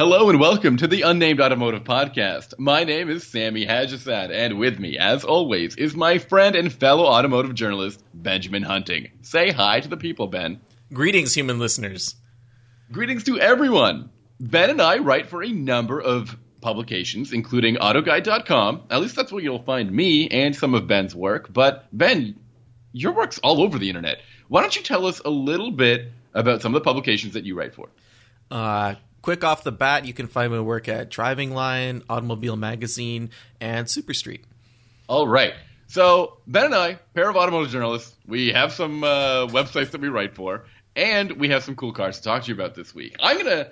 Hello and welcome to the Unnamed Automotive Podcast. My name is Sammy Haj-Assaad, and with me, as always, is my friend and fellow automotive journalist, Benjamin Hunting. Say hi to the people, Ben. Greetings, human listeners. Greetings to everyone. Ben and I write for a number of publications, including AutoGuide.com. At least that's where you'll find me and some of Ben's work. But, Ben, your work's all over the internet. Why don't you tell us a little bit about some of the publications that you write for? Uh, quick off the bat, you can find my work at Driving Line, Automobile Magazine, and Super Street. All right. So Ben and I, pair of automotive journalists, we have some uh, websites that we write for, and we have some cool cars to talk to you about this week. I'm gonna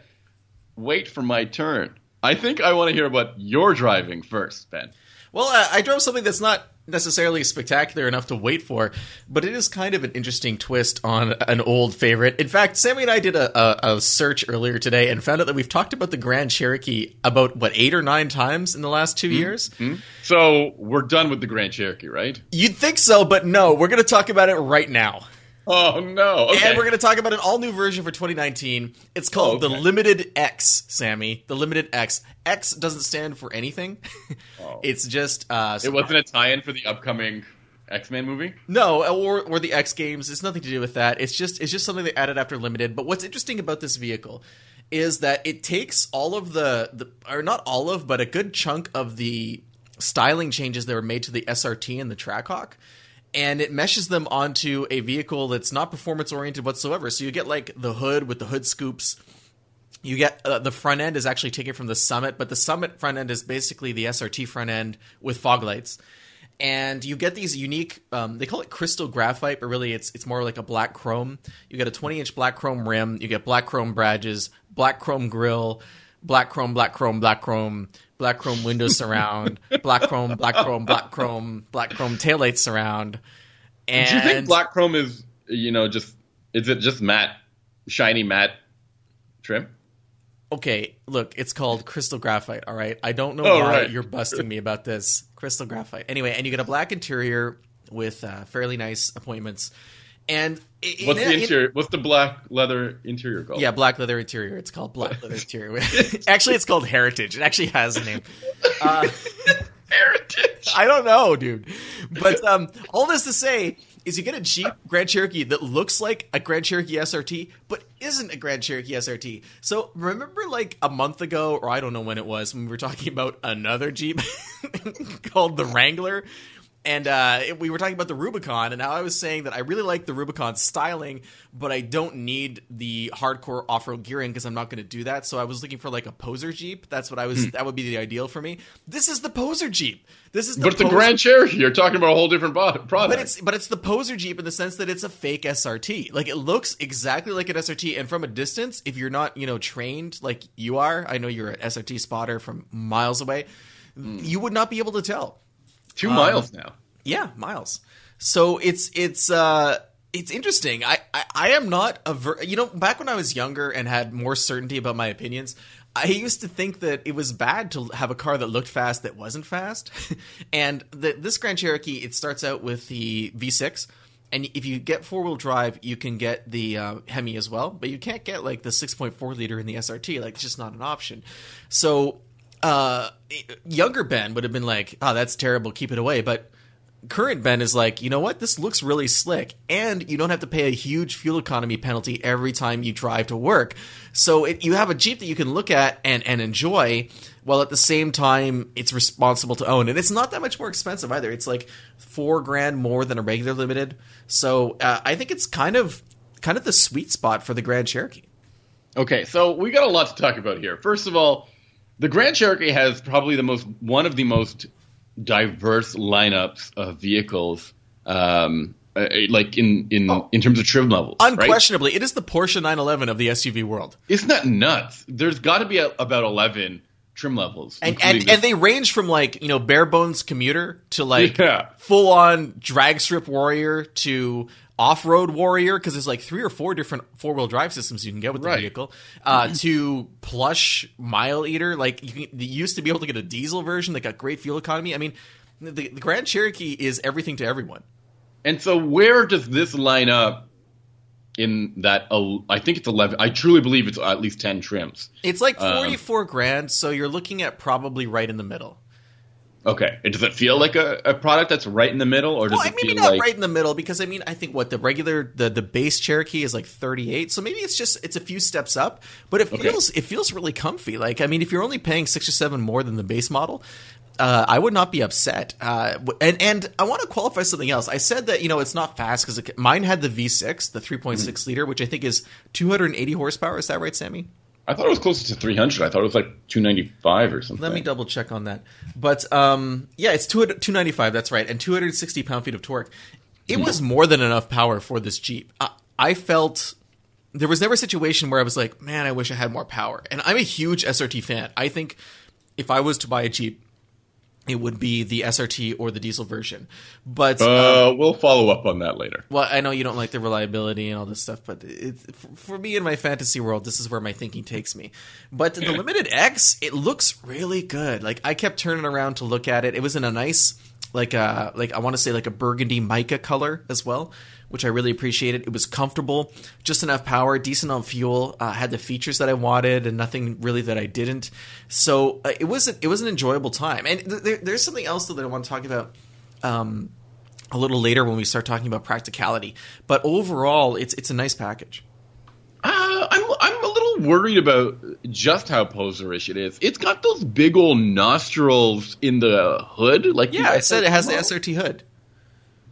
wait for my turn. I think I want to hear about you're driving first, Ben. Well, uh, I drove something that's not necessarily spectacular enough to wait for, but it is kind of an interesting twist on an old favorite. In fact, Sammy and I did a, a, a, search earlier today and found out that we've talked about the Grand Cherokee about what eight or nine times in the last 2 mm-hmm. years. Mm-hmm. So we're done with the Grand Cherokee, right? You'd think so, but no. We're going to talk about it right now. Oh no! Okay. And we're going to talk about an all new version for 2019. It's called oh, okay. the Limited X, Sammy. The Limited X. X doesn't stand for anything. Oh. it's just. Uh, it wasn't a tie-in for the upcoming X Men movie. No, or or the X Games. It's nothing to do with that. It's just it's just something they added after Limited. But what's interesting about this vehicle is that it takes all of the, the or not all of, but a good chunk of the styling changes that were made to the SRT and the Trackhawk and it meshes them onto a vehicle that's not performance oriented whatsoever. So you get like the hood with the hood scoops. You get uh, the front end is actually taken from the Summit, but the Summit front end is basically the SRT front end with fog lights. And you get these unique, um, they call it crystal graphite, but really it's it's more like a black chrome. You get a 20 inch black chrome rim, you get black chrome badges, black chrome grill, black chrome, black chrome, black chrome, black chrome windows surround, black chrome, black chrome, black chrome, black chrome taillights surround. And do you think black chrome is you know just is it just matte, shiny matte trim? Okay, look, it's called crystal graphite. All right, I don't know oh, why right. you're busting me about this crystal graphite. Anyway, and you get a black interior with uh, fairly nice appointments. And in, what's the interior? In, what's the black leather interior called? Yeah, black leather interior. It's called black leather interior. actually, it's called Heritage. It actually has a name. Uh, Heritage. I don't know, dude. But um, all this to say is, you get a Jeep Grand Cherokee that looks like a Grand Cherokee SRT, but isn't a Grand Cherokee SRT. So remember, like a month ago, or I don't know when it was, when we were talking about another Jeep called the Wrangler, and uh, we were talking about the Rubicon, and now I was saying that I really like the Rubicon styling, but I don't need the hardcore off-road gearing because I'm not going to do that. So I was looking for like a poser Jeep. That's what I was. Hmm. That would be the ideal for me. This is the poser Jeep. This is the but the Grand Cherokee. You're talking about a whole different product. But it's but it's the poser Jeep in the sense that it's a fake SRT. Like it looks exactly like an SRT, and from a distance, if you're not you know trained like you are, I know you're an SRT spotter from miles away. Mm. You would not be able to tell. Two um, miles now. Yeah, miles. So it's it's uh it's interesting. I, I, I am not a ver- you know back when I was younger and had more certainty about my opinions. I used to think that it was bad to have a car that looked fast that wasn't fast. and the, this Grand Cherokee, it starts out with the V6, and if you get four wheel drive, you can get the uh, Hemi as well, but you can't get like the 6.4 liter in the SRT. Like it's just not an option. So uh, younger Ben would have been like, "Oh, that's terrible. Keep it away." But current Ben is like, you know what? This looks really slick, and you don't have to pay a huge fuel economy penalty every time you drive to work. So it, you have a Jeep that you can look at and and enjoy, while at the same time it's responsible to own, and it's not that much more expensive either. It's like four grand more than a regular limited. So uh, I think it's kind of kind of the sweet spot for the Grand Cherokee. Okay, so we got a lot to talk about here. First of all. The Grand Cherokee has probably the most one of the most diverse lineups of vehicles. Um, uh, like in in oh. in terms of trim levels. Unquestionably, right? it is the Porsche 911 of the SUV world. Isn't that nuts? There's got to be a, about 11 trim levels, and and, and, they range from like you know bare bones commuter to like yeah. full on drag strip warrior to off-road warrior because there's like three or four different four-wheel drive systems you can get with the right. vehicle uh, to plush mile eater like you, can, you, used to be able to get a diesel version that got great fuel economy i mean the, the grand cherokee is everything to everyone and so where does this line up in that I think it's 11 I truly believe it's at least 10 trims. It's like Um, 44 grand, so you're looking at probably right in the middle. Okay. And does it feel like a, a product that's right in the middle or does Well, it maybe not like right in the middle because I mean I think what the regular the the base Cherokee is like 38, so maybe it's just it's a few steps up, but it Okay. feels it feels really comfy. Like I mean, if you're only paying six or seven more than the base model. Uh, I would not be upset, uh, and and I want to qualify something else. I said that you know it's not fast because mine had the V6, the 3.6 Mm-hmm. liter, which I think is 280 horsepower. Is that right, Sammy? I thought it was closer to 300. I thought it was like 295 or something. Let me double check on that. But um, yeah, it's 295. That's right, and 260 pound feet of torque. It was more than enough power for this Jeep. I, I felt there was never a situation where I was like, man, I wish I had more power. And I'm a huge SRT fan. I think if I was to buy a Jeep, it would be the SRT or the diesel version. But Uh, we'll follow up on that later. well, I know you don't like the reliability and all this stuff, but it, for- for me in my fantasy world, this is where my thinking takes me. But the Limited X, it looks really good. Like I kept turning around to look at it. It was in a nice, like a like I want to say like a burgundy mica color as well, which I really appreciated. It was comfortable, just enough power, decent on fuel, uh, had the features that I wanted, and nothing really that I didn't. So uh, it was an, it was an enjoyable time. And th- there, there's something else though that I want to talk about. Um, a little later when we start talking about practicality. But overall, it's it's a nice package. Uh, I'm I'm a little worried about just how poserish it is. It's got those big old nostrils in the hood, like Yeah, I said it has the. SRT hood.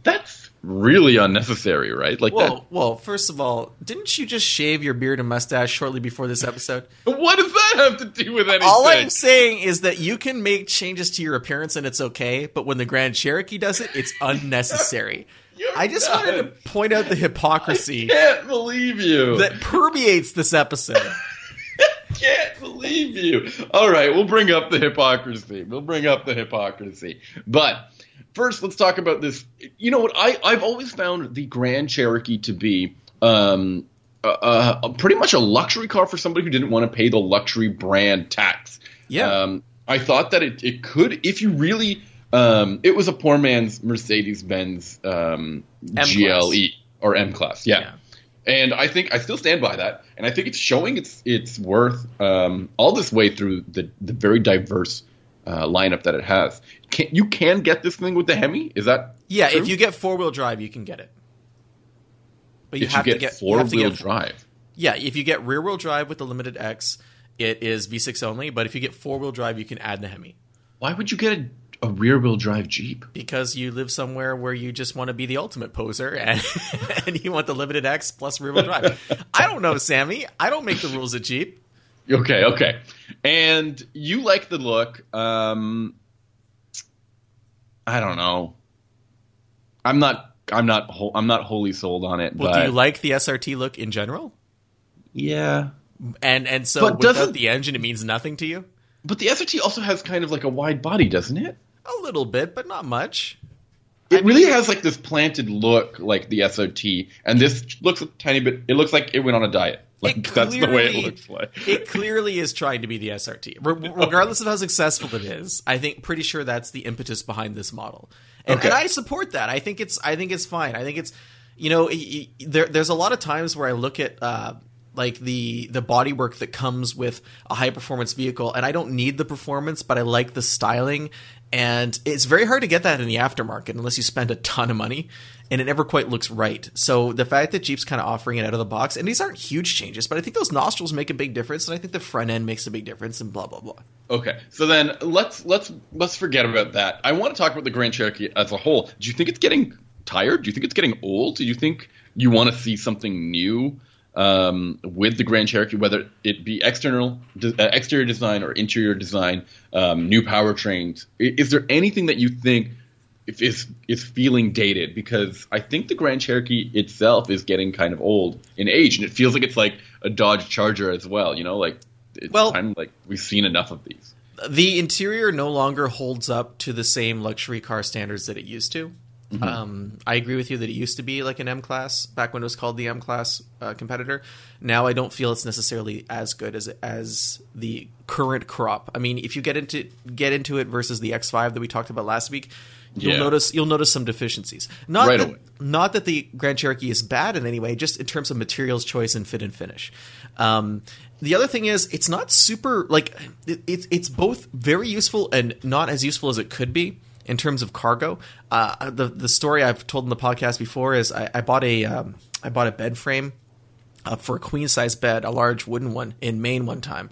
That's really unnecessary, right? Like Well, well, first of all, didn't you just shave your beard and mustache shortly before this episode? What does that have to do with anything? All I'm saying is that you can make changes to your appearance and it's okay, but when the Grand Cherokee does it, it's unnecessary. I just nuts. wanted to point out the hypocrisy I Can't believe you. that permeates this episode. can't believe you. All right, we'll bring up the hypocrisy. We'll bring up the hypocrisy. But first, let's talk about this. You know what? I I've always found the Grand Cherokee to be um uh, uh, pretty much a luxury car for somebody who didn't want to pay the luxury brand tax. Yeah. Um, I thought that it, it could, if you really, um, it was a poor man's Mercedes Benz um. GLE or M Class. Yeah. Yeah. And I think I still stand by that, and I think it's showing its its worth um, all this way through the the very diverse uh, lineup that it has. Can, you can get this thing with the Hemi. Is that Yeah, true? if you get four wheel drive, you can get it. But you if you have get, to get you four have to wheel drive? Yeah, if you get rear wheel drive with the Limited X, it is V6 only. But if you get four wheel drive, you can add the Hemi Why would you get a, a rear wheel drive Jeep? because you live somewhere where you just want to be the ultimate poser and, and you want the Limited X plus rear wheel drive. I don't know, Sammy. I don't make the rules at Jeep. Okay, okay. And you like the look. Um, I don't know. I'm not. I'm not. Whole, I'm not wholly sold on it. Well, but do you like the SRT look in general? yeah. And and so But without doesn't- the engine, it means nothing to you. But the SRT also has kind of like a wide body, doesn't it? A little bit, but not much. It really has like this planted look, like the SRT, and this looks a tiny bit. It looks like it went on a diet. Like It that's the way it clearly- looks like. it clearly is trying to be the SRT, Re- regardless of how successful it is. I think pretty sure that's the impetus behind this model, and, Okay. and I support that. I think it's I think it's fine. I think it's you know y- y- there there's a lot of times where I look at. Uh, like the the bodywork that comes with a high performance vehicle and I don't need the performance but I like the styling and it's very hard to get that in the aftermarket unless you spend a ton of money and it never quite looks right. So the fact that Jeep's kind of offering it out of the box and these aren't huge changes but I think those nostrils make a big difference and I think the front end makes a big difference and blah blah blah. Okay, so then let's let's let's forget about that. I want to talk about the Grand Cherokee as a whole. Do you think it's getting tired? Do you think it's getting old? Do you think you want to see something new um, with the Grand Cherokee, whether it be external de- uh, exterior design or interior design, um, new powertrains? Is there anything that you think if is is feeling dated? Because I think the Grand Cherokee itself is getting kind of old in age, and it feels like it's like a Dodge Charger as well. You know, like it's Well- time like we've seen enough of these. The interior no longer holds up to the same luxury car standards that it used to. Um, I agree with you that it used to be like an M class back when it was called the M class uh, competitor. Now I don't feel it's necessarily as good as as the current crop. I mean, if you get into get into it versus the X5 that we talked about last week, you'll Yeah. notice you'll notice some deficiencies. Not Right that, away. not that the Grand Cherokee is bad in any way, just in terms of materials choice and fit and finish. Um, the other thing is, it's not super like it, it's it's both very useful and not as useful as it could be in terms of cargo. Uh, the the story I've told in the podcast before is I, I bought a um, I bought a bed frame uh, for a queen size bed, a large wooden one in Maine one time,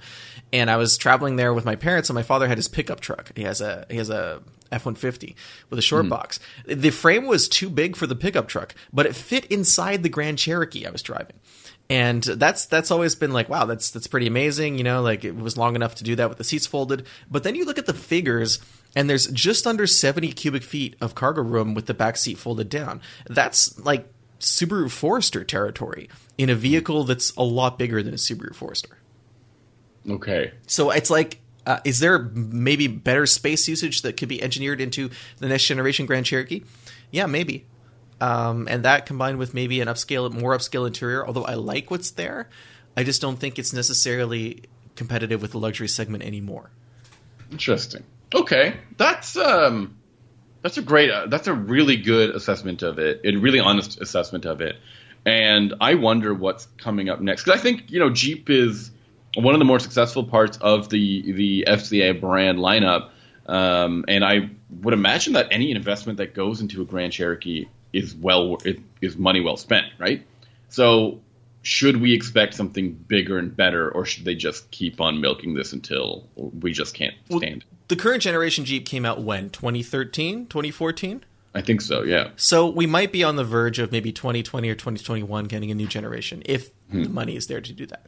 and I was traveling there with my parents, and my father had his pickup truck. He has a he has a F one fifty with a short box. The frame was too big for the pickup truck, but it fit inside the Grand Cherokee I was driving. And that's that's always been like wow that's that's pretty amazing you know like it was long enough to do that with the seats folded but then you look at the figures and there's just under 70 cubic feet of cargo room with the back seat folded down that's like Subaru Forester territory in a vehicle that's a lot bigger than a Subaru Forester. Okay. So it's like, uh, is there maybe better space usage that could be engineered into the next generation Grand Cherokee? Yeah, maybe. Um, and that combined with maybe an upscale, more upscale interior, although I like what's there, I just don't think it's necessarily competitive with the luxury segment anymore. Interesting. Okay, that's um, that's a great, uh, that's a really good assessment of it, a really honest assessment of it. And I wonder what's coming up next because I think you know Jeep is one of the more successful parts of the the FCA brand lineup, um, and I would imagine that any investment that goes into a Grand Cherokee is well it is money well spent, right? So should we expect something bigger and better, or should they just keep on milking this until we just can't stand? The current generation Jeep came out when? 2013? 2014? I think so. Yeah. So we might be on the verge of maybe 2020 or 2021 getting a new generation if hmm. the money is there to do that.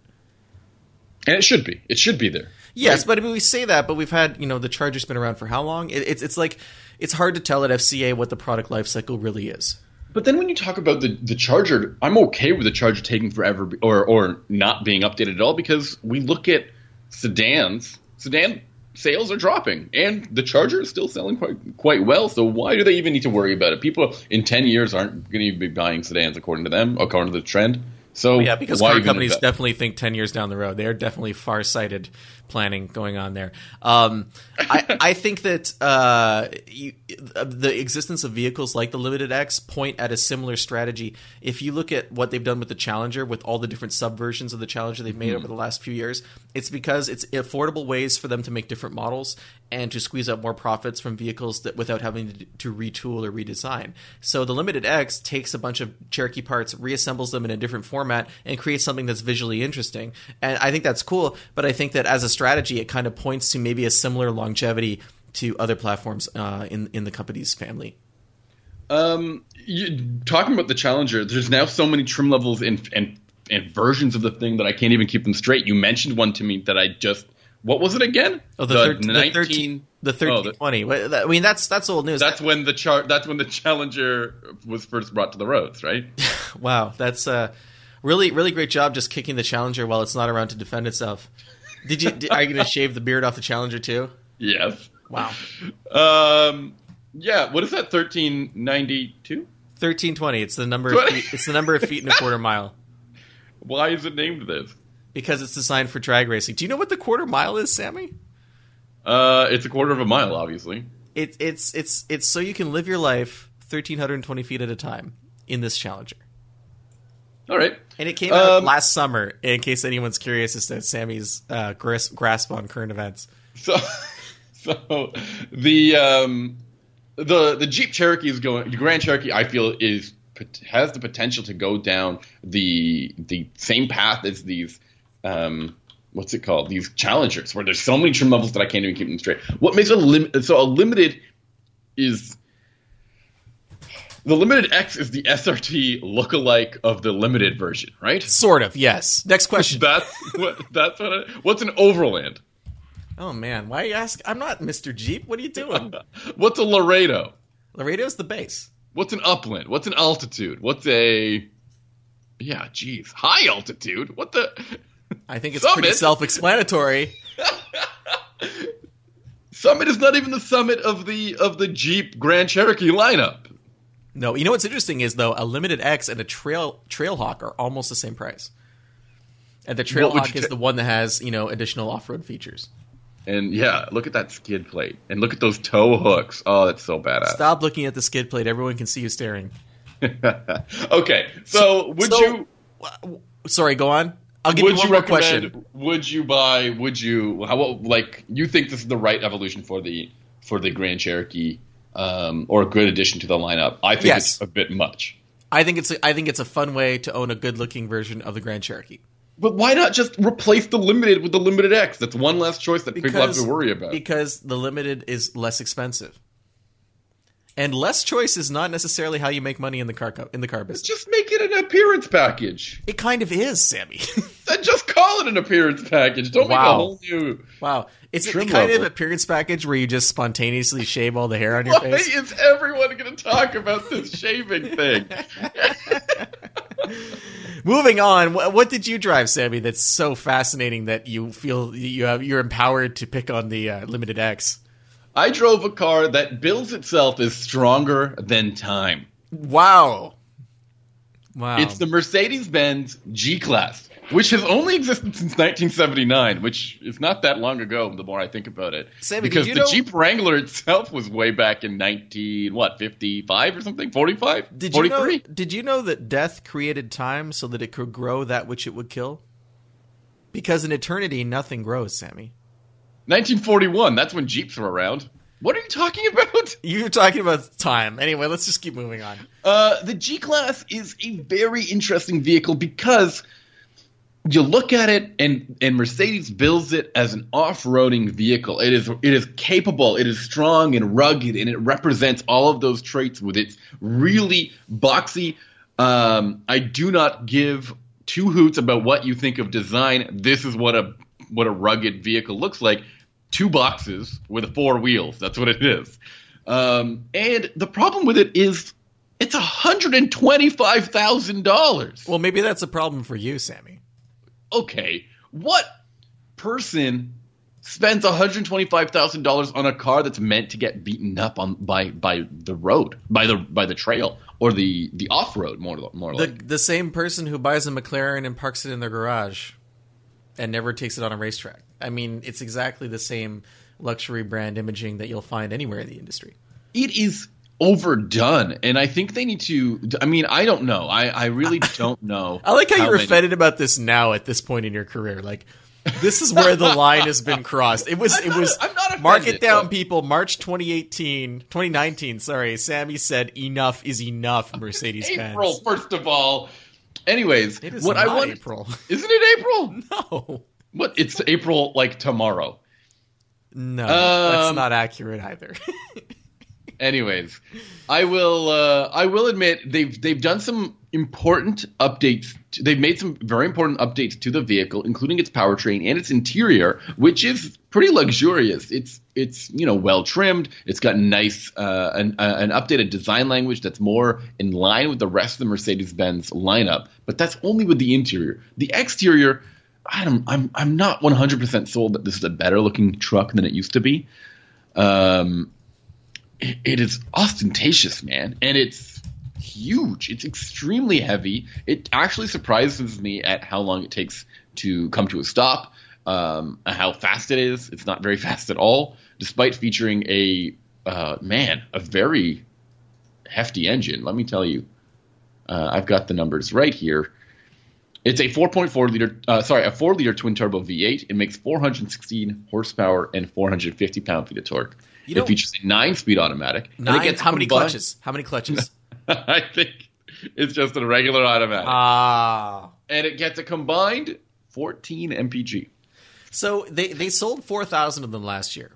And it should be. It should be there. Yes, but I mean, we say that, but we've had you know the Charger's been around for how long? It, it's it's like it's hard to tell at FCA what the product life cycle really is. But then when you talk about the the Charger, I'm okay with the Charger taking forever or or not being updated at all because we look at sedans. Sedan sales are dropping, and the Charger is still selling quite quite well. So why do they even need to worry about it? People in ten years aren't going to be buying sedans according to them, according to the trend. So Yeah, because why car companies definitely think ten years down the road. They are definitely far sighted planning going on there. Um, I, I think that uh, you, the existence of vehicles like the Limited X point at a similar strategy. If you look at what they've done with the Challenger, with all the different subversions of the Challenger they've made over the last few years, it's because it's affordable ways for them to make different models and to squeeze out more profits from vehicles that without having to, to retool or redesign. So the Limited X takes a bunch of Cherokee parts, reassembles them in a different format, and creates something that's visually interesting. And I think that's cool. But I think that as a strategy, it kind of points to maybe a similar longevity to other platforms uh, in in the company's family. Um, you, talking about the Challenger, there's now so many trim levels and, and and versions of the thing that I can't even keep them straight. You mentioned one to me that I just what was it again? Oh, the, thir- the thirteen, the Oh, thirteen the- twenty. I mean, that's that's old news. That's when the char- That's when the Challenger was first brought to the roads, right? Wow, that's uh, really really great job just kicking the challenger while it's not around to defend itself. Did you? Did, are you going to shave the beard off the challenger too? yes. Wow, Um. Yeah. What is that? Thirteen ninety two. thirteen twenty. It's the number. Of feet, it's the number of feet in a quarter mile Why is it named this? because it's designed for drag racing. Do you know what the quarter mile is, Sammy? Uh, it's a quarter of a mile, obviously. It, it's it's it's so you can live your life thirteen hundred and twenty feet at a time in this challenger. All right. And it came out Um, last summer. In case anyone's curious as to Sammy's uh, grasp, grasp on current events. So, so the um, the the Jeep Cherokee is going. The Grand Cherokee, I feel, is has the potential to go down the the same path as these. Um, what's it called? These Challengers, where there's so many trim levels that I can't even keep them straight. What makes a limit? so a limited is the limited X is the SRT lookalike of the limited version, right? Sort of, yes. Next question. That's what. That's what. I, what's an Overland? Oh man, why you ask? I'm not Mr. Jeep. What are you doing? What's a Laredo? Laredo's the base. What's an upland? What's an altitude? What's a yeah, geez, high altitude? What the I think it's pretty self-explanatory. summit is not even the summit of the of the Jeep Grand Cherokee lineup. No, you know what's interesting is though a limited X and a trail Trailhawk are almost the same price. And the Trailhawk is ta- the one that has you know additional off road features. And yeah, look at that skid plate, and look at those tow hooks. Oh, that's so badass. Stop looking at the skid plate. Everyone can see you staring. okay, so would So- you Sorry, go on. I'll give would you one you more question. Would you buy? Would you how like you think this is the right evolution for the for the Grand Cherokee um, or a good addition to the lineup? I think Yes. it's a bit much. I think it's a, I think it's a fun way to own a good looking version of the Grand Cherokee. But why not just replace the limited with the limited X? That's one less choice that people have to worry about. Because the limited is less expensive. And less choice is not necessarily how you make money in the car co- in the car business. just make it an appearance package. It kind of is, Sammy. Then just call it an appearance package. Don't make a whole new. wow, it's a kind of appearance package where you just spontaneously shave all the hair on your Why face. is everyone going to talk about this shaving thing? Moving on, wh- what did you drive, Sammy? That's so fascinating that you feel you have you're empowered to pick on the uh, limited X. I drove a car that bills itself as stronger than time. Wow, wow. It's the Mercedes Benz G Class, which has only existed since 1979, which is not that long ago. The more I think about it, Sammy, because the know- Jeep Wrangler itself was way back in 19 what 55 or something, 45, Did you know? Did you know that death created time so that it could grow that which it would kill? Because in eternity, nothing grows, Sammy. 1941. That's when Jeeps were around. What are you talking about? You're talking about time. Anyway, let's just keep moving on. Uh, the G Class is a very interesting vehicle because you look at it and and Mercedes builds it as an off-roading vehicle. It is it is capable, it is strong and rugged, and it represents all of those traits with its really boxy. Um, I do not give two hoots about what you think of design. This is what a what a rugged vehicle looks like. Two boxes with four wheels. That's what it is. Um, and the problem with it is it's hundred and twenty-five thousand dollars. Well, maybe that's a problem for you, Sammy. okay, what person spends $125,000 on a car that's meant to get beaten up on by by the road, by the by the trail or the the off-road more more The like. the same person who buys a McLaren and parks it in their garage and never takes it on a racetrack. I mean, it's exactly the same luxury brand imaging that you'll find anywhere in the industry. It is overdone and I think they need to I mean, I don't know. I I really don't know. I like how, you're offended about this now at this point in your career. Like this is where the line has been crossed. It was I'm it not- was I'm not mark offended, it down look. people March 2018 2019 sorry Sammy said enough is enough Mercedes. April first of all. Anyways, It is what not I want April. Isn't it April? No. What? It's April like tomorrow. No. that's Um, not accurate either. Anyways, I will. Uh, I will admit they've they've done some important updates. To, they've made some very important updates to the vehicle, including its powertrain and its interior, which is pretty luxurious. It's it's you know well trimmed. It's got nice uh, an, uh, an updated design language that's more in line with the rest of the Mercedes Benz lineup. But that's only with the interior. The exterior. I don't, I'm I'm not 100% sold that this is a better looking truck than it used to be. Um, it, it is ostentatious, man, and it's huge. It's extremely heavy. It actually surprises me at how long it takes to come to a stop, um, how fast it is. It's not very fast at all, despite featuring a uh, man a very hefty engine. Let me tell you, uh, I've got the numbers right here. It's a 4.4 liter, uh, sorry, a 4 liter twin turbo V8. It makes 416 horsepower and 450 pound feet of torque. You know- it features a nine speed automatic. Nine, gets how many combined- clutches? How many clutches? I think it's just a regular automatic. Ah. and it gets a combined 14 mpg. so they they sold 4,000 of them last year.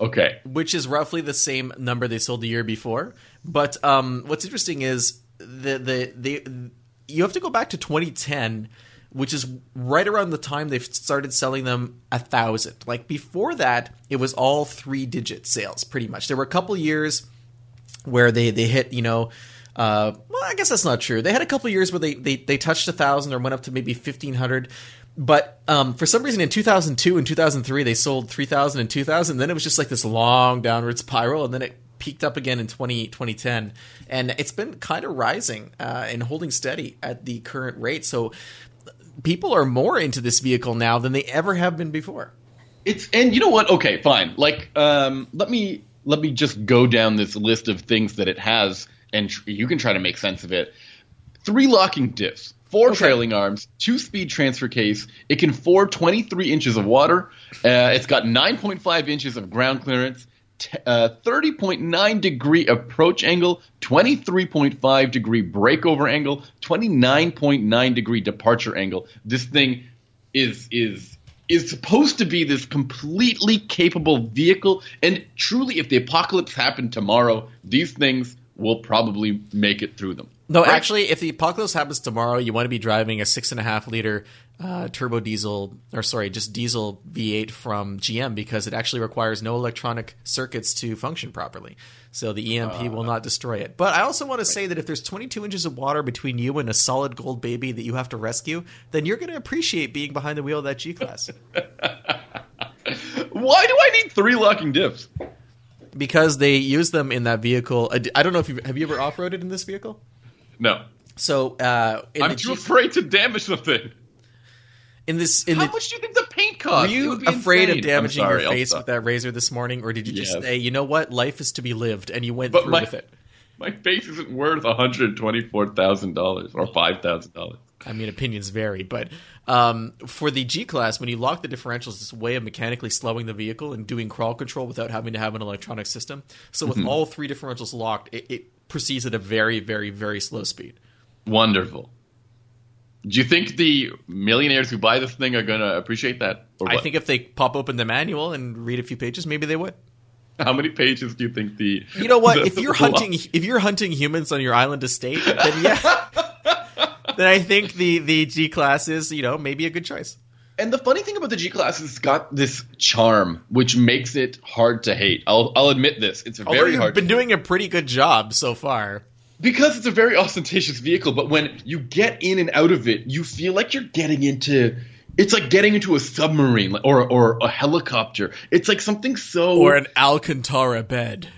Okay. which is roughly the same number they sold the year before. But um, what's interesting is the the the you have to go back to 2010, which is right around the time they started selling them a thousand. Like before that, it was all three digit sales, pretty much. There were a couple years where they they hit you know. Uh, well, I guess that's not true. They had a couple years where they, they, they touched a thousand or went up to maybe fifteen hundred, but um, for some reason in two thousand two and two thousand three they sold three thousand and two thousand. Then it was just like this long downward spiral, and then it peaked up again in 20, 2010, and it's been kind of rising uh, and holding steady at the current rate. So people are more into this vehicle now than they ever have been before. It's and you know what? Okay, fine. Like, um, let me let me just go down this list of things that it has, and tr- you can try to make sense of it. Three locking diffs, four Okay. trailing arms, two speed transfer case. It can ford 23 inches of water. Uh, it's got 9.5 inches of ground clearance. T- Uh, 30.9 degree approach angle, 23.5 degree breakover angle, 29.9 degree departure angle. This thing is is is supposed to be this completely capable vehicle, and truly, if the apocalypse happened tomorrow, these things will probably make it through them. No, Right? actually, if the apocalypse happens tomorrow, you want to be driving a six and a half liter uh, turbo diesel, or sorry, just diesel V8 from GM because it actually requires no electronic circuits to function properly. So the EMP will not destroy it. But I also want to say that if there's 22 inches of water between you and a solid gold baby that you have to rescue, then you're going to appreciate being behind the wheel of that G class Why do I need three locking diffs? because they use them in that vehicle. I don't know if you have you ever off roaded in this vehicle. No, So uh, I'm too G- afraid to damage the thing. In this in How the much do you think the paint cost? Were you be afraid insane. of damaging sorry, your face stop. with that razor this morning, or did you just Yes. say, you know what, life is to be lived, and you went But through my- with it? My face isn't worth one hundred twenty-four thousand dollars or five thousand dollars. I mean, opinions vary, but um, for the G class, when you lock the differentials, it's a way of mechanically slowing the vehicle and doing crawl control without having to have an electronic system. So Mm-hmm. with all three differentials locked, it, it proceeds at a very, very, very slow speed. Wonderful. Do you think the millionaires who buy this thing are going to appreciate that? I think if they pop open the manual and read a few pages, maybe they would. How many pages do you think the? You know what? the- if you're hunting, if you're hunting humans on your island estate, then yeah, then I think the the G class is you know maybe a good choice. And the funny thing about the G class is it's got this charm which makes it hard to hate. I'll I'll admit this. It's Although very you've hard been doing a pretty good job so far. Because it's a very ostentatious vehicle. But when you get in and out of it, you feel like you're getting into. It's like getting into a submarine or or a helicopter. It's like something so. Or an Alcantara bed.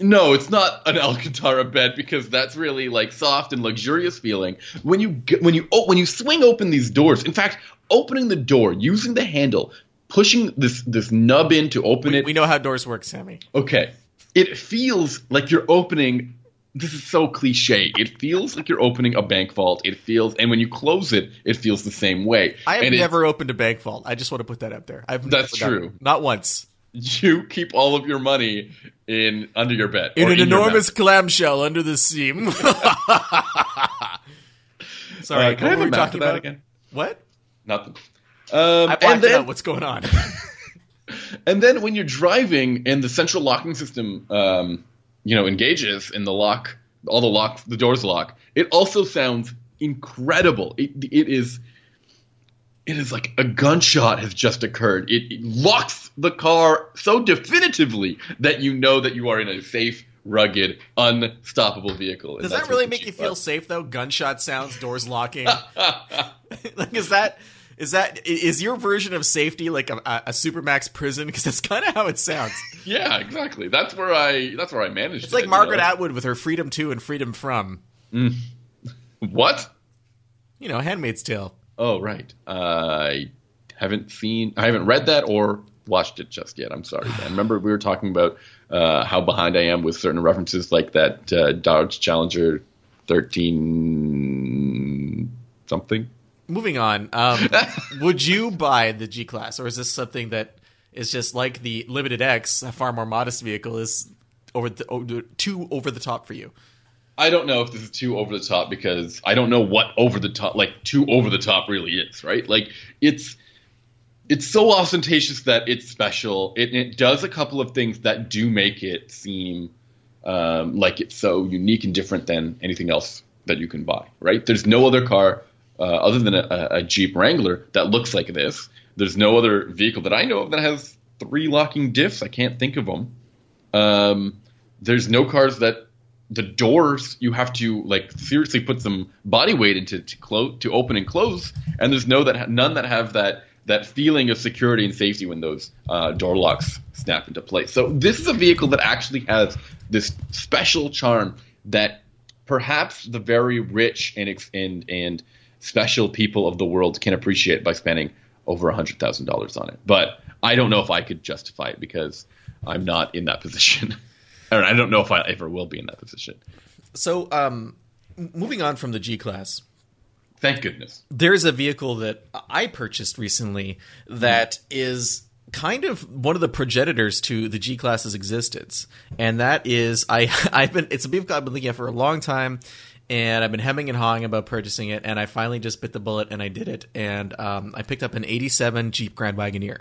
No, it's not an Alcantara bed because that's really like soft and luxurious feeling. When you get, when you oh, when you swing open these doors, in fact, opening the door using the handle, pushing this this nub in to open We, it. we know how doors work, Sammy. okay, it feels like you're opening. This is so cliche. It feels like you're opening a bank vault. It feels, and when you close it, it feels the same way. I have And it- never opened a bank vault. I just want to put that out there. I've That's never true. it. Not once. you keep all of your money in under your bed In an your enormous clamshell under the sea. Sorry, Uh, can I have we talking that about again? What? Nothing. Um, I and blacked it then, out. What's going on? And then when you're driving and the central locking system, um, you know, engages and the lock, all the locks, the doors lock, it also sounds incredible. It, it is, it is like a gunshot has just occurred. It, it locks the car so definitively that you know that you are in a safe, rugged, unstoppable vehicle. Does that really make you feel safe though? Gunshot sounds, doors locking. like, is that is that is your version of safety like a, a, supermax prison? Because that's kind of how it sounds. Yeah, exactly. That's where I. That's where I managed. It's like it, you Margaret know? Atwood with her freedom to and freedom from. What? You know, Handmaid's Tale. Oh, right. I haven't seen, I haven't read that or watched it just yet. I'm sorry, man. Remember, we were talking about uh, how behind I am with certain references, like that uh, Dodge Challenger 13 something. Moving on. Um, would you buy the G class, or is this something that is just like the Limited X, a far more modest vehicle, is over the over, too over the top for you? I don't know if this is too over the top because I don't know what over the top, like too over the top, really is. Right? Like it's it's so ostentatious that it's special. It, it does a couple of things that do make it seem um, like it's so unique and different than anything else that you can buy. Right? There's no other car uh, other than a, a Jeep Wrangler that looks like this. There's no other vehicle that I know of that has three locking diffs. I can't think of them. Um, there's no cars that the doors you have to like seriously put some body weight into to close to open and close, and there's no that none that have that that feeling of security and safety when those uh, door locks snap into place. So this is a vehicle that actually has this special charm that perhaps the very rich and and and special people of the world can appreciate by spending over hundred thousand dollars on it. But I don't know if I could justify it because I'm not in that position. I don't know if I ever will be in that position. So, um, moving on from the G class, Thank goodness. there's a vehicle that I purchased recently that is kind of one of the progenitors to the G class's existence, and that is I I've been it's a vehicle I've been looking at for a long time. And I've been hemming and hawing about purchasing it, and I finally just bit the bullet and I did it. And um, I picked up an '87 Jeep Grand Wagoneer.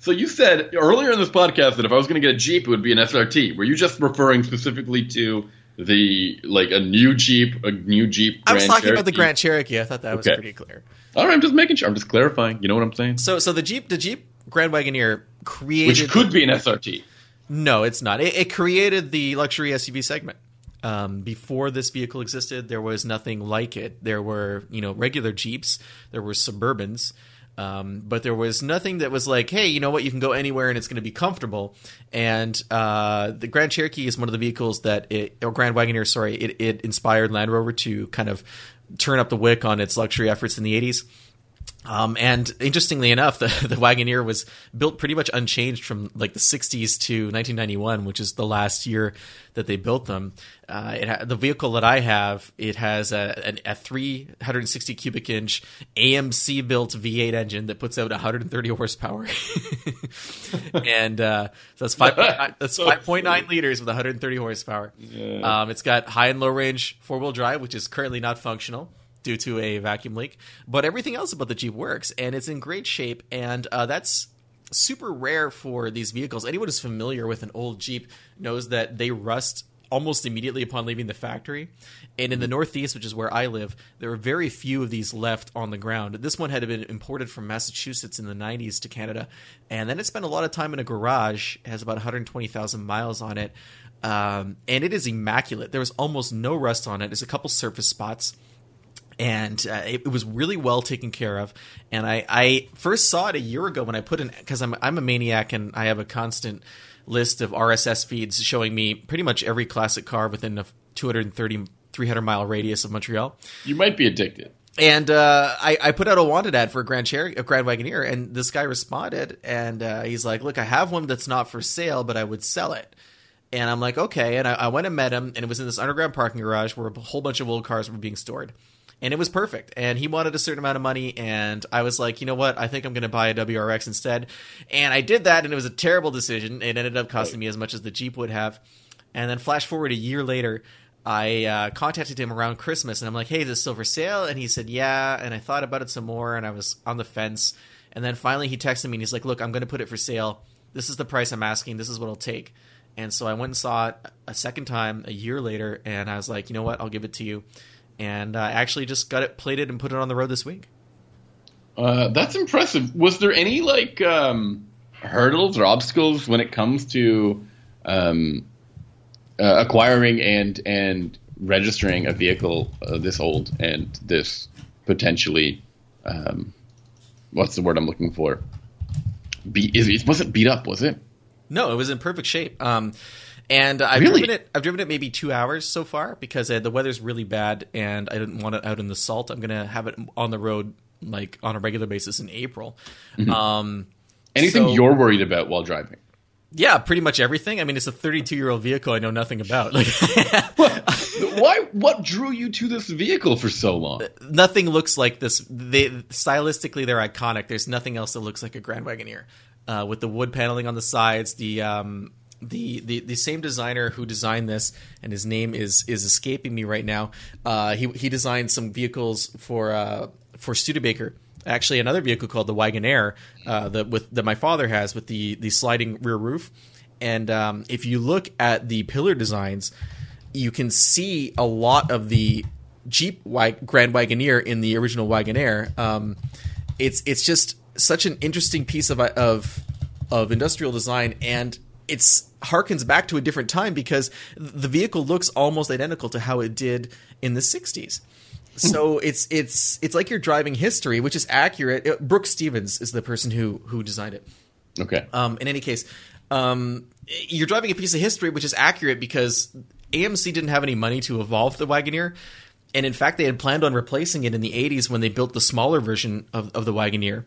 So you said earlier in this podcast that if I was going to get a Jeep, it would be an SRT. Were you just referring specifically to the like a new Jeep, a new Jeep? I was Grand talking about the Grand Cherokee. I thought that was pretty clear. All right, I'm just making sure. I'm just clarifying. You know what I'm saying? So, so the Jeep, the Jeep Grand Wagoneer created. Which could be an SRT. No, it's not. It, it created the luxury SUV segment. Um, before this vehicle existed, there was nothing like it. There were, you know, regular Jeeps, there were Suburbans, um, but there was nothing that was like, hey, you know what, you can go anywhere and it's going to be comfortable. And uh, the Grand Cherokee is one of the vehicles that it, or Grand Wagoneer, sorry, it, it inspired Land Rover to kind of turn up the wick on its luxury efforts in the 80s. Um, and interestingly enough, the, the Wagoneer was built pretty much unchanged from like the 60s to 1991, which is the last year that they built them. Uh, it ha- the vehicle that I have, it has a, a, a 360 cubic inch AMC built V8 engine that puts out 130 horsepower, and uh, so that's five that's 5.9 liters with 130 horsepower. Um, it's got high and low range four wheel drive, which is currently not functional due to a vacuum leak. But everything else about the Jeep works, and it's in great shape. And uh, that's super rare for these vehicles. Anyone who's familiar with an old Jeep knows that they rust almost immediately upon leaving the factory. And in the Northeast, which is where I live, there are very few of these left on the ground. This one had been imported from Massachusetts in the 90s to Canada, and then it spent a lot of time in a garage. It has about 120,000 miles on it. Um, and it is immaculate. There was almost no rust on it. There's a couple surface spots and uh, it, it was really well taken care of. And I, I first saw it a year ago when I put in because I'm I'm a maniac and I have a constant list of RSS feeds showing me pretty much every classic car within a 230 300 mile radius of Montreal. You might be addicted. And uh, I, I put out a wanted ad for a Grand Cherokee, a Grand Wagoneer, and this guy responded, and uh, he's like, "Look, I have one that's not for sale, but I would sell it." And I'm like, "Okay." And I, I went and met him, and it was in this underground parking garage where a whole bunch of old cars were being stored, and it was perfect. And he wanted a certain amount of money, and I was like, "You know what? I think I'm going to buy a WRX instead." And I did that, and it was a terrible decision. It ended up costing me as much as the Jeep would have. And then flash forward a year later, I uh, contacted him around Christmas and I'm like, hey, is this still for sale? And he said, yeah. And I thought about it some more and I was on the fence. And then finally he texted me and he's like, look, I'm going to put it for sale. This is the price I'm asking. This is what it'll take. And so I went and saw it a second time a year later and I was like, you know what? I'll give it to you. And I actually just got it plated and put it on the road this week. Uh, that's impressive. Was there any like um, hurdles or obstacles when it comes to um, uh, acquiring and and registering a vehicle uh, this old and this potentially um, what's the word I'm looking for? Is it wasn't beat up, was it? No, it was in perfect shape. Um, and I've Really? driven it. I've driven it maybe two hours so far because uh, the weather's really bad, and I didn't want it out in the salt. I'm gonna have it on the road like on a regular basis in April. Um, Anything So- you're worried about while driving? yeah, pretty much everything. I mean, it's a 32 year old vehicle I know nothing about. Like, Why? What drew you to this vehicle for so long? nothing looks like this. They stylistically they're iconic. There's nothing else that looks like a Grand Wagoneer uh, with the wood paneling on the sides. The um, the, the the same designer who designed this, and his name is is escaping me right now. Uh, he he designed some vehicles for uh, for Studebaker. Actually, another vehicle called the Wagonaire uh, that with that my father has with the the sliding rear roof. And um, if you look at the pillar designs, you can see a lot of the Jeep Wa- Grand Wagoneer in the original Wagonaire. Um, it's it's just such an interesting piece of of of industrial design, and it's harkens back to a different time because the vehicle looks almost identical to how it did in the '60s. so it's it's it's like you're driving history, which is accurate. Uh, Brooks Stevens is the person who who designed it. Okay. Um, in any case, um, you're driving a piece of history which is accurate because AMC didn't have any money to evolve the Wagoneer. And in fact, they had planned on replacing it in the 80s when they built the smaller version of, of the Wagoneer.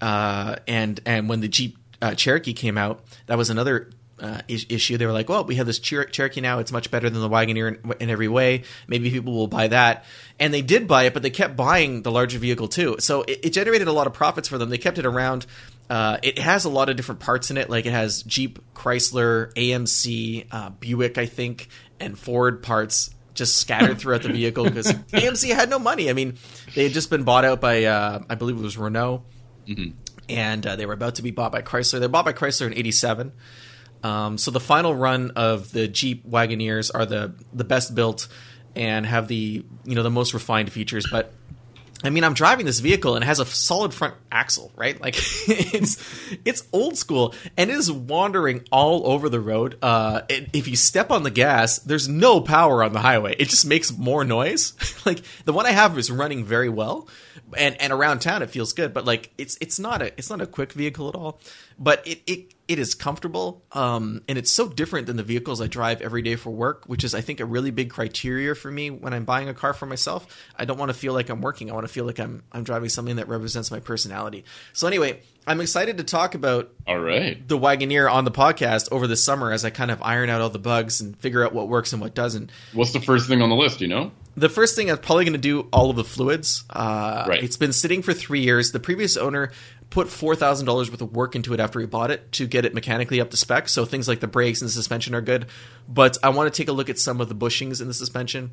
Uh, and, and when the Jeep uh, Cherokee came out, that was another uh, issue. They were like, well, we have this Cher- Cherokee now. It's much better than the Wagoneer in, in, every way. Maybe people will buy that. And they did buy it, but they kept buying the larger vehicle too. So it, it generated a lot of profits for them. They kept it around. Uh, it has a lot of different parts in it. Like it has Jeep, Chrysler, AMC, uh, Buick, I think, and Ford parts just scattered throughout the vehicle because AMC had no money. I mean, they had just been bought out by, uh, I believe it was Renault, mm-hmm. and uh, they were about to be bought by Chrysler. They're bought by Chrysler in '87. Um, so the final run of the Jeep Wagoneers are the the best built and have the you know the most refined features, but I mean, I'm driving this vehicle and it has a solid front axle, right? Like it's it's old school and it is wandering all over the road. Uh, it, if you step on the gas, there's no power on the highway. It just makes more noise. like the one I have is running very well, and and around town it feels good. But like it's it's not a it's not a quick vehicle at all. But it it it is comfortable um, and it's so different than the vehicles i drive every day for work which is i think a really big criteria for me when i'm buying a car for myself i don't want to feel like i'm working i want to feel like i'm i'm driving something that represents my personality so anyway i'm excited to talk about all right the wagoneer on the podcast over the summer as i kind of iron out all the bugs and figure out what works and what doesn't what's the first thing on the list you know the first thing I'm probably going to do all of the fluids. Uh, right. It's been sitting for three years. The previous owner put four thousand dollars worth of work into it after he bought it to get it mechanically up to spec. So things like the brakes and the suspension are good, but I want to take a look at some of the bushings in the suspension,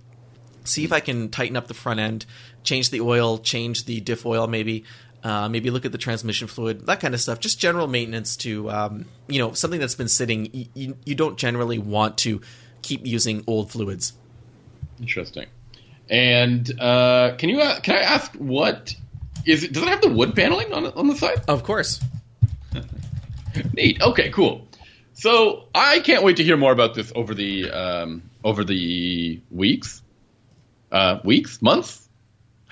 see if I can tighten up the front end, change the oil, change the diff oil, maybe. Uh, maybe look at the transmission fluid, that kind of stuff. Just general maintenance to, um, you know, something that's been sitting. You, you, you don't generally want to keep using old fluids. Interesting. And uh, can you can I ask what is it? Does it have the wood paneling on on the side? Of course. Neat. Okay. Cool. So I can't wait to hear more about this over the um, over the weeks, uh, weeks, months.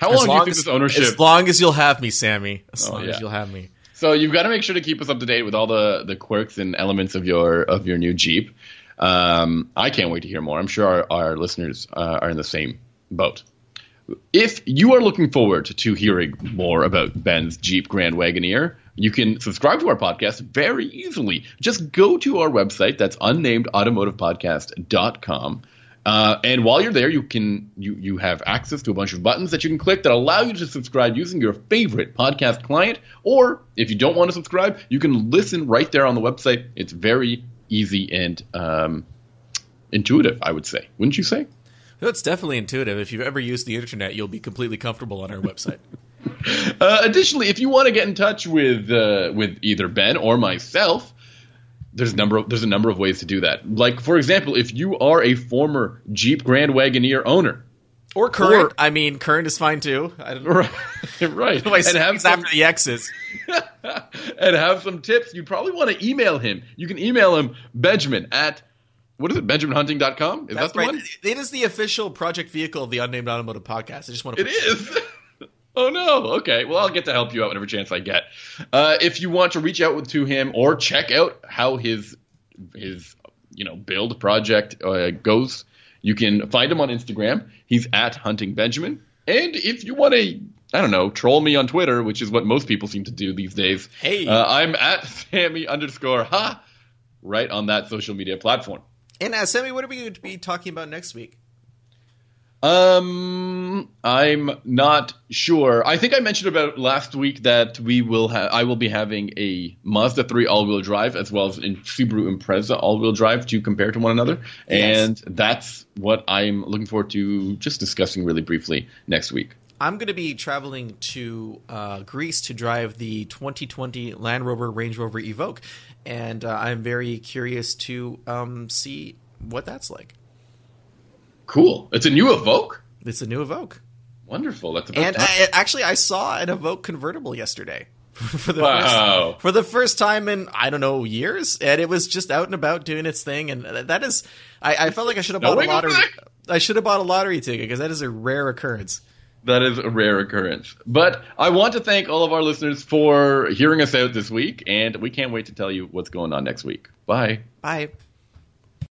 How long, long, do you think as, this ownership? As long as you'll have me, Sami. As oh, long yeah. as you'll have me. So you've got to make sure to keep us up to date with all the the quirks and elements of your of your new Jeep. Um, I can't wait to hear more. I'm sure our, our listeners uh, are in the same boat. If you are looking forward to hearing more about Ben's Jeep Grand Wagoneer, you can subscribe to our podcast very easily. Just go to our website, that's unnamedautomotivepodcast.com. Uh, and while you're there, you can you you have access to a bunch of buttons that you can click that allow you to subscribe using your favorite podcast client. Or if you don't want to subscribe, you can listen right there on the website. It's very easy and um, intuitive, I would say. Wouldn't you say? It's definitely intuitive. If you've ever used the internet, you'll be completely comfortable on our website. uh, additionally, if you want to get in touch with uh, with either Ben or myself, there's a number of, there's a number of ways to do that. Like for example, if you are a former Jeep Grand Wagoneer owner. Or current. Or, I mean, current is fine too. I don't know. Right. right. and have some, after the X's. and have some tips. You probably want to email him. You can email him Benjamin at what is it? BenjaminHunting.com? Is That's that the right. one? It is the official project vehicle of the Unnamed Automotive Podcast. I just want to. It is. Oh no. Okay. Well, I'll get to help you out whenever chance I get. Uh, if you want to reach out to him or check out how his his you know build project uh, goes, you can find him on Instagram. He's at Hunting Benjamin. And if you want to I don't know, troll me on Twitter, which is what most people seem to do these days. Hey, uh, I'm at Sami underscore ha, right on that social media platform. And uh, Sami, what are we going to be talking about next week? Um, I'm not sure. I think I mentioned about last week that we will have. I will be having a Mazda 3 all-wheel drive as well as a Subaru Impreza all-wheel drive to compare to one another, yes. and that's what I'm looking forward to just discussing really briefly next week. I'm going to be traveling to uh, Greece to drive the 2020 Land Rover Range Rover Evoque, and uh, I'm very curious to um, see what that's like. Cool. It's a new Evoque. It's a new Evoque. Wonderful. That's and I, actually, I saw an Evoque convertible yesterday. for the wow. first for the first time in I don't know years, and it was just out and about doing its thing, and that is I, I felt like I should have bought a lottery. I should have bought a lottery ticket because that is a rare occurrence. That is a rare occurrence. But I want to thank all of our listeners for hearing us out this week, and we can't wait to tell you what's going on next week. Bye. Bye.